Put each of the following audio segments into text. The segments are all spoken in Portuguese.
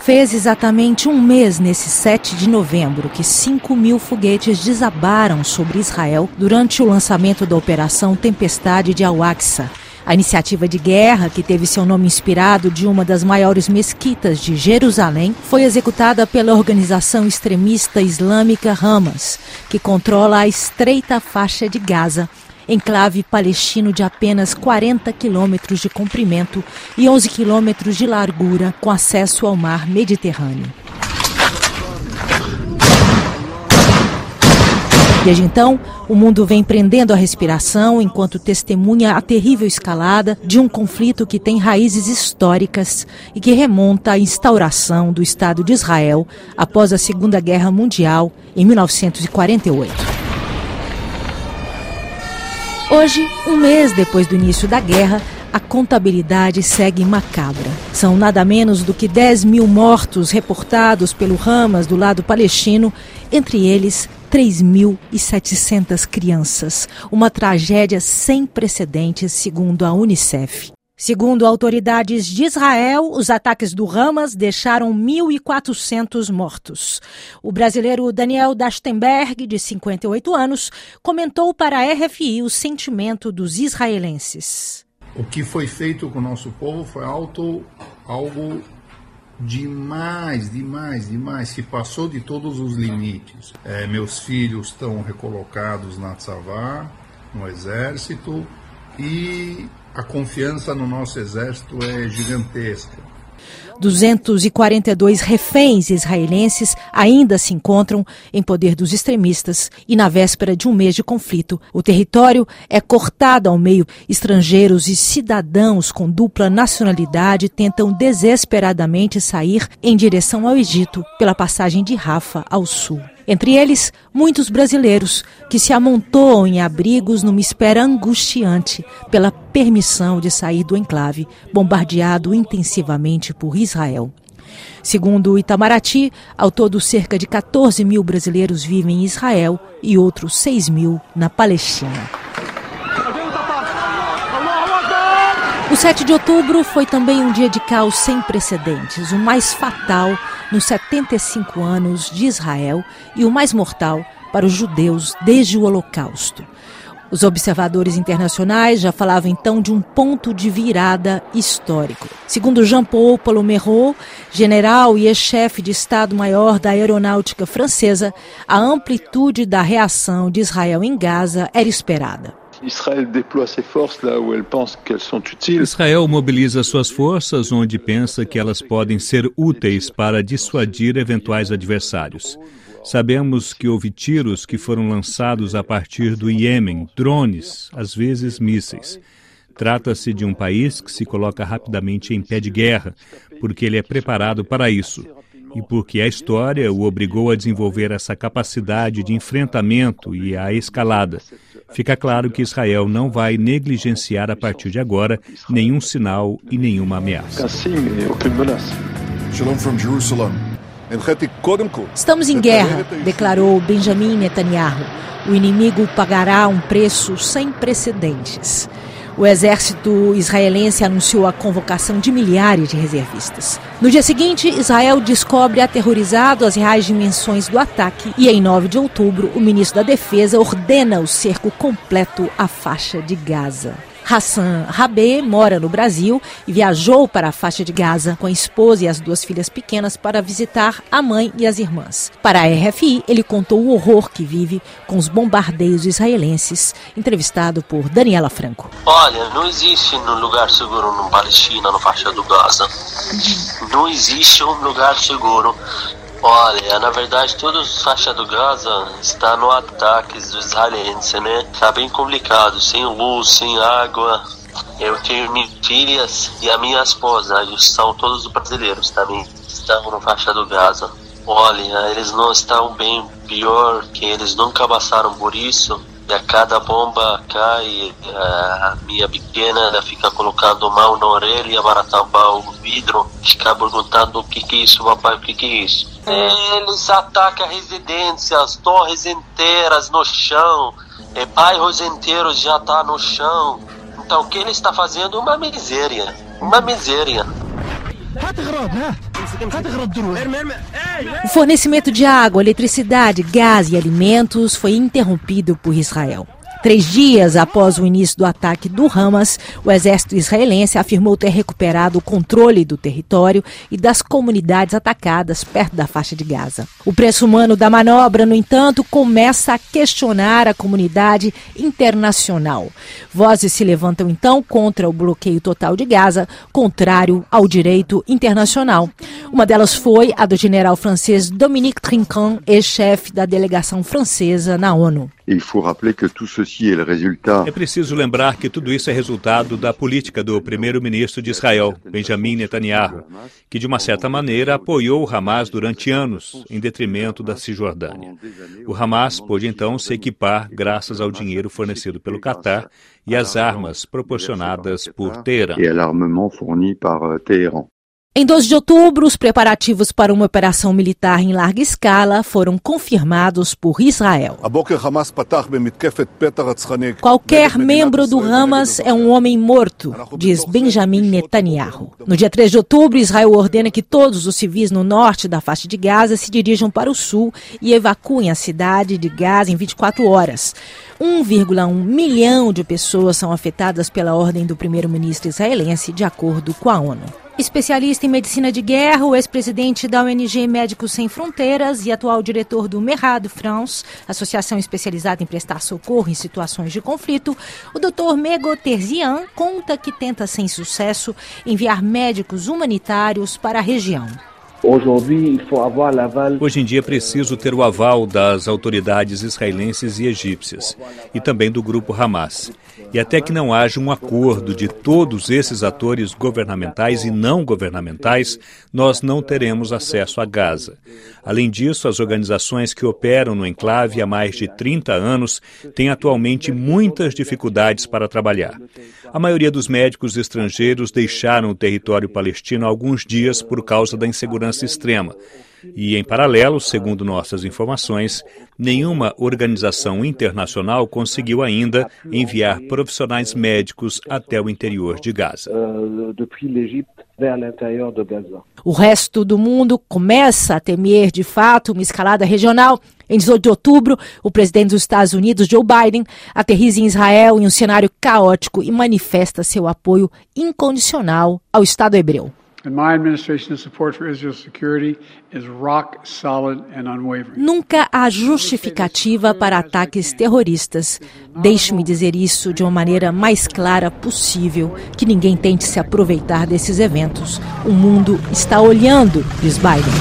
Fez exatamente um mês nesse 7 de novembro que 5 mil foguetes desabaram sobre Israel durante o lançamento da Operação Tempestade de Al-Aqsa. A iniciativa de guerra, que teve seu nome inspirado de uma das maiores mesquitas de Jerusalém, foi executada pela organização extremista islâmica Hamas, que controla a estreita faixa de Gaza enclave palestino de apenas 40 quilômetros de comprimento e 11 quilômetros de largura, com acesso ao mar Mediterrâneo. Desde então, o mundo vem prendendo a respiração enquanto testemunha a terrível escalada de um conflito que tem raízes históricas e que remonta à instauração do Estado de Israel após a Segunda Guerra Mundial em 1948. Hoje, um mês depois do início da guerra, a contabilidade segue macabra. São nada menos do que 10 mil mortos reportados pelo Hamas do lado palestino, entre eles 3.700 crianças. Uma tragédia sem precedentes, segundo a Unicef. Segundo autoridades de Israel, os ataques do Hamas deixaram 1.400 mortos. O brasileiro Daniel Dastenberg, de 58 anos, comentou para a RFI o sentimento dos israelenses. O que foi feito com o nosso povo foi algo, algo demais, demais, demais, que passou de todos os limites. É, meus filhos estão recolocados na Tzavá, no exército, e a confiança no nosso exército é gigantesca. 242 reféns israelenses ainda se encontram em poder dos extremistas e na véspera de um mês de conflito, o território é cortado ao meio. Estrangeiros e cidadãos com dupla nacionalidade tentam desesperadamente sair em direção ao Egito pela passagem de Rafa ao sul. Entre eles, muitos brasileiros que se amontoam em abrigos numa espera angustiante pela permissão de sair do enclave, bombardeado intensivamente por Israel. Segundo o Itamaraty, ao todo cerca de 14 mil brasileiros vivem em Israel e outros 6 mil na Palestina. O 7 de outubro foi também um dia de caos sem precedentes, o mais fatal nos 75 anos de Israel e o mais mortal para os judeus desde o Holocausto. Os observadores internacionais já falavam então de um ponto de virada histórico. Segundo Jean-Paul Paloméro, general e ex-chefe de Estado-Maior da Aeronáutica Francesa, a amplitude da reação de Israel em Gaza era esperada. Israel mobiliza suas forças onde pensa que elas podem ser úteis para dissuadir eventuais adversários. Sabemos que houve tiros que foram lançados a partir do Iêmen, drones, às vezes mísseis. Trata-se de um país que se coloca rapidamente em pé de guerra, porque ele é preparado para isso e porque a história o obrigou a desenvolver essa capacidade de enfrentamento e a escalada. Fica claro que Israel não vai negligenciar a partir de agora nenhum sinal e nenhuma ameaça. Estamos em guerra, declarou Benjamin Netanyahu. O inimigo pagará um preço sem precedentes. O exército israelense anunciou a convocação de milhares de reservistas. No dia seguinte, Israel descobre aterrorizado as reais dimensões do ataque e, em 9 de outubro, o ministro da Defesa ordena o cerco completo à faixa de Gaza. Hassan Rabé mora no Brasil e viajou para a faixa de Gaza com a esposa e as duas filhas pequenas para visitar a mãe e as irmãs. Para a RFI, ele contou o horror que vive com os bombardeios israelenses, entrevistado por Daniela Franco. Olha, não existe um lugar seguro no Palestina, no faixa do Gaza. Não existe um lugar seguro. Olha, na verdade, toda faixa do Gaza está no ataque dos israelenses, né? Tá bem complicado, sem luz, sem água. Eu tenho minhas filhas e a minha esposa, eles são todos brasileiros também, estão na faixa do Gaza. Olha, eles não estão bem, pior que eles nunca passaram por isso. E a cada bomba cai, a minha pequena fica colocando mão na orelha para tampar o vidro, fica perguntando o que que é isso, papai, o que que é isso. Eles atacam residências, torres inteiras no chão, e bairros inteiros já tá no chão. Então, o que ele está fazendo é uma miséria. Uma miséria. O fornecimento de água, eletricidade, gás e alimentos foi interrompido por Israel. Três dias após o início do ataque do Hamas, o exército israelense afirmou ter recuperado o controle do território e das comunidades atacadas perto da faixa de Gaza. O preço humano da manobra, no entanto, começa a questionar a comunidade internacional. Vozes se levantam então contra o bloqueio total de Gaza, contrário ao direito internacional. Uma delas foi a do general francês Dominique Trinquant, ex-chefe da delegação francesa na ONU. É preciso lembrar que tudo isso é resultado da política do primeiro-ministro de Israel, Benjamin Netanyahu, que de uma certa maneira apoiou o Hamas durante anos, em detrimento da Cisjordânia. O Hamas pôde então se equipar graças ao dinheiro fornecido pelo Catar e às armas proporcionadas por Teherã. Em 12 de outubro, os preparativos para uma operação militar em larga escala foram confirmados por Israel. Qualquer membro do Hamas é um homem morto, diz Benjamin Netanyahu. No dia 3 de outubro, Israel ordena que todos os civis no norte da faixa de Gaza se dirijam para o sul e evacuem a cidade de Gaza em 24 horas. 1,1 milhão de pessoas são afetadas pela ordem do primeiro-ministro israelense, de acordo com a ONU. Especialista em medicina de guerra, o ex-presidente da ONG Médicos Sem Fronteiras e atual diretor do Merado France, associação especializada em prestar socorro em situações de conflito, o Dr. Mego Terzian conta que tenta sem sucesso enviar médicos humanitários para a região. Hoje em dia é preciso ter o aval das autoridades israelenses e egípcias e também do grupo Hamas. E até que não haja um acordo de todos esses atores governamentais e não governamentais, nós não teremos acesso a Gaza. Além disso, as organizações que operam no enclave há mais de 30 anos têm atualmente muitas dificuldades para trabalhar. A maioria dos médicos estrangeiros deixaram o território palestino há alguns dias por causa da insegurança extrema. E, em paralelo, segundo nossas informações, nenhuma organização internacional conseguiu ainda enviar profissionais médicos até o interior de Gaza. O resto do mundo começa a temer, de fato, uma escalada regional. Em 18 de outubro, o presidente dos Estados Unidos, Joe Biden, aterriza em Israel em um cenário caótico e manifesta seu apoio incondicional ao Estado hebreu. Nunca há justificativa para ataques terroristas. Deixe-me dizer isso de uma maneira mais clara possível, que ninguém tente se aproveitar desses eventos. O mundo está olhando, diz Biden.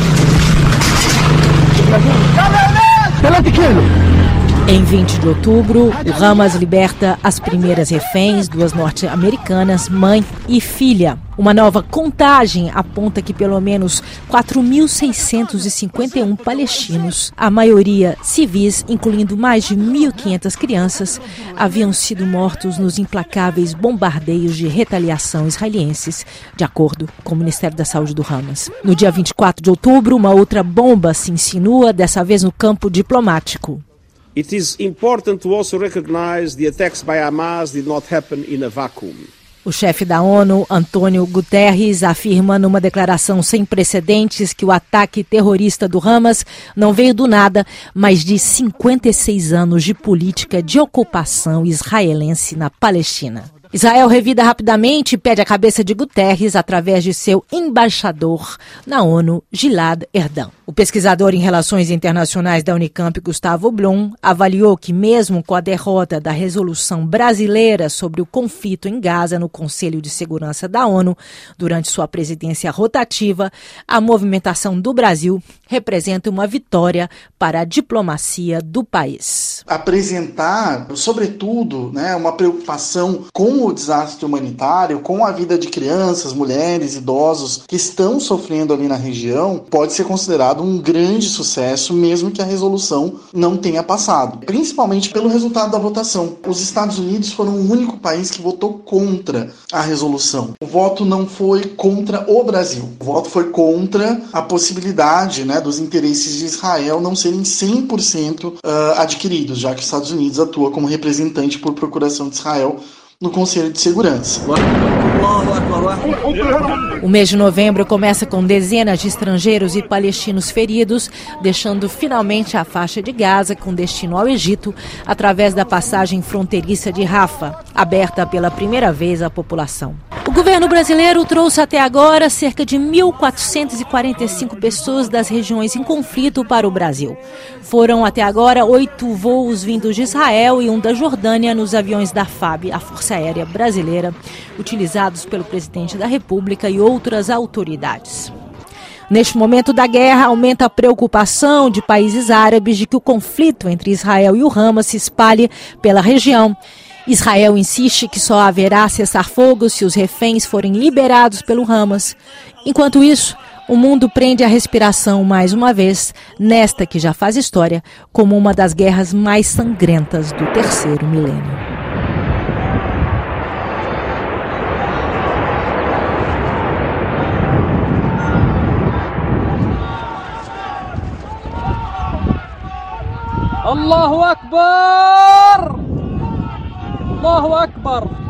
Em 20 de outubro, o Hamas liberta as primeiras reféns, duas norte-americanas, mãe e filha. Uma nova contagem aponta que pelo menos 4.651 palestinos, a maioria civis, incluindo mais de 1.500 crianças, haviam sido mortos nos implacáveis bombardeios de retaliação israelenses, de acordo com o Ministério da Saúde do Hamas. No dia 24 de outubro, uma outra bomba se insinua, dessa vez no campo diplomático. It is important to also recognize the attacks by Hamas did not happen in a vacuum. O chefe da ONU, Antônio Guterres, afirma numa declaração sem precedentes que o ataque terrorista do Hamas não veio do nada, mas de 56 anos de política de ocupação israelense na Palestina. Israel revida rapidamente e pede a cabeça de Guterres através de seu embaixador na ONU, Gilad Erdan. O pesquisador em relações internacionais da Unicamp, Gustavo Blum, avaliou que, mesmo com a derrota da resolução brasileira sobre o conflito em Gaza no Conselho de Segurança da ONU, durante sua presidência rotativa, a movimentação do Brasil representa uma vitória para a diplomacia do país. Apresentar, sobretudo, né, uma preocupação com o desastre humanitário, com a vida de crianças, mulheres, idosos que estão sofrendo ali na região, pode ser considerado um grande sucesso, mesmo que a resolução não tenha passado. Principalmente pelo resultado da votação. Os Estados Unidos foram o único país que votou contra a resolução. O voto não foi contra o Brasil. O voto foi contra a possibilidade né, dos interesses de Israel não serem 100% uh, ah, adquiridos, já que os Estados Unidos atua como representante por procuração de Israel no Conselho de Segurança. O mês de novembro começa com dezenas de estrangeiros e palestinos feridos, deixando finalmente a faixa de Gaza com destino ao Egito, através da passagem fronteiriça de Rafa, aberta pela primeira vez à população. Governo brasileiro trouxe até agora cerca de 1.445 pessoas das regiões em conflito para o Brasil. Foram até agora oito voos vindos de Israel e um da Jordânia nos aviões da FAB, a Força Aérea Brasileira, utilizados pelo presidente da República e outras autoridades. Neste momento da guerra, aumenta a preocupação de países árabes de que o conflito entre Israel e o Hamas se espalhe pela região Israel insiste que só haverá cessar-fogo se os reféns forem liberados pelo Hamas. Enquanto isso, o mundo prende a respiração mais uma vez, nesta que já faz história, como uma das guerras mais sangrentas do terceiro milênio. Allahu Akbar! الله أكبر.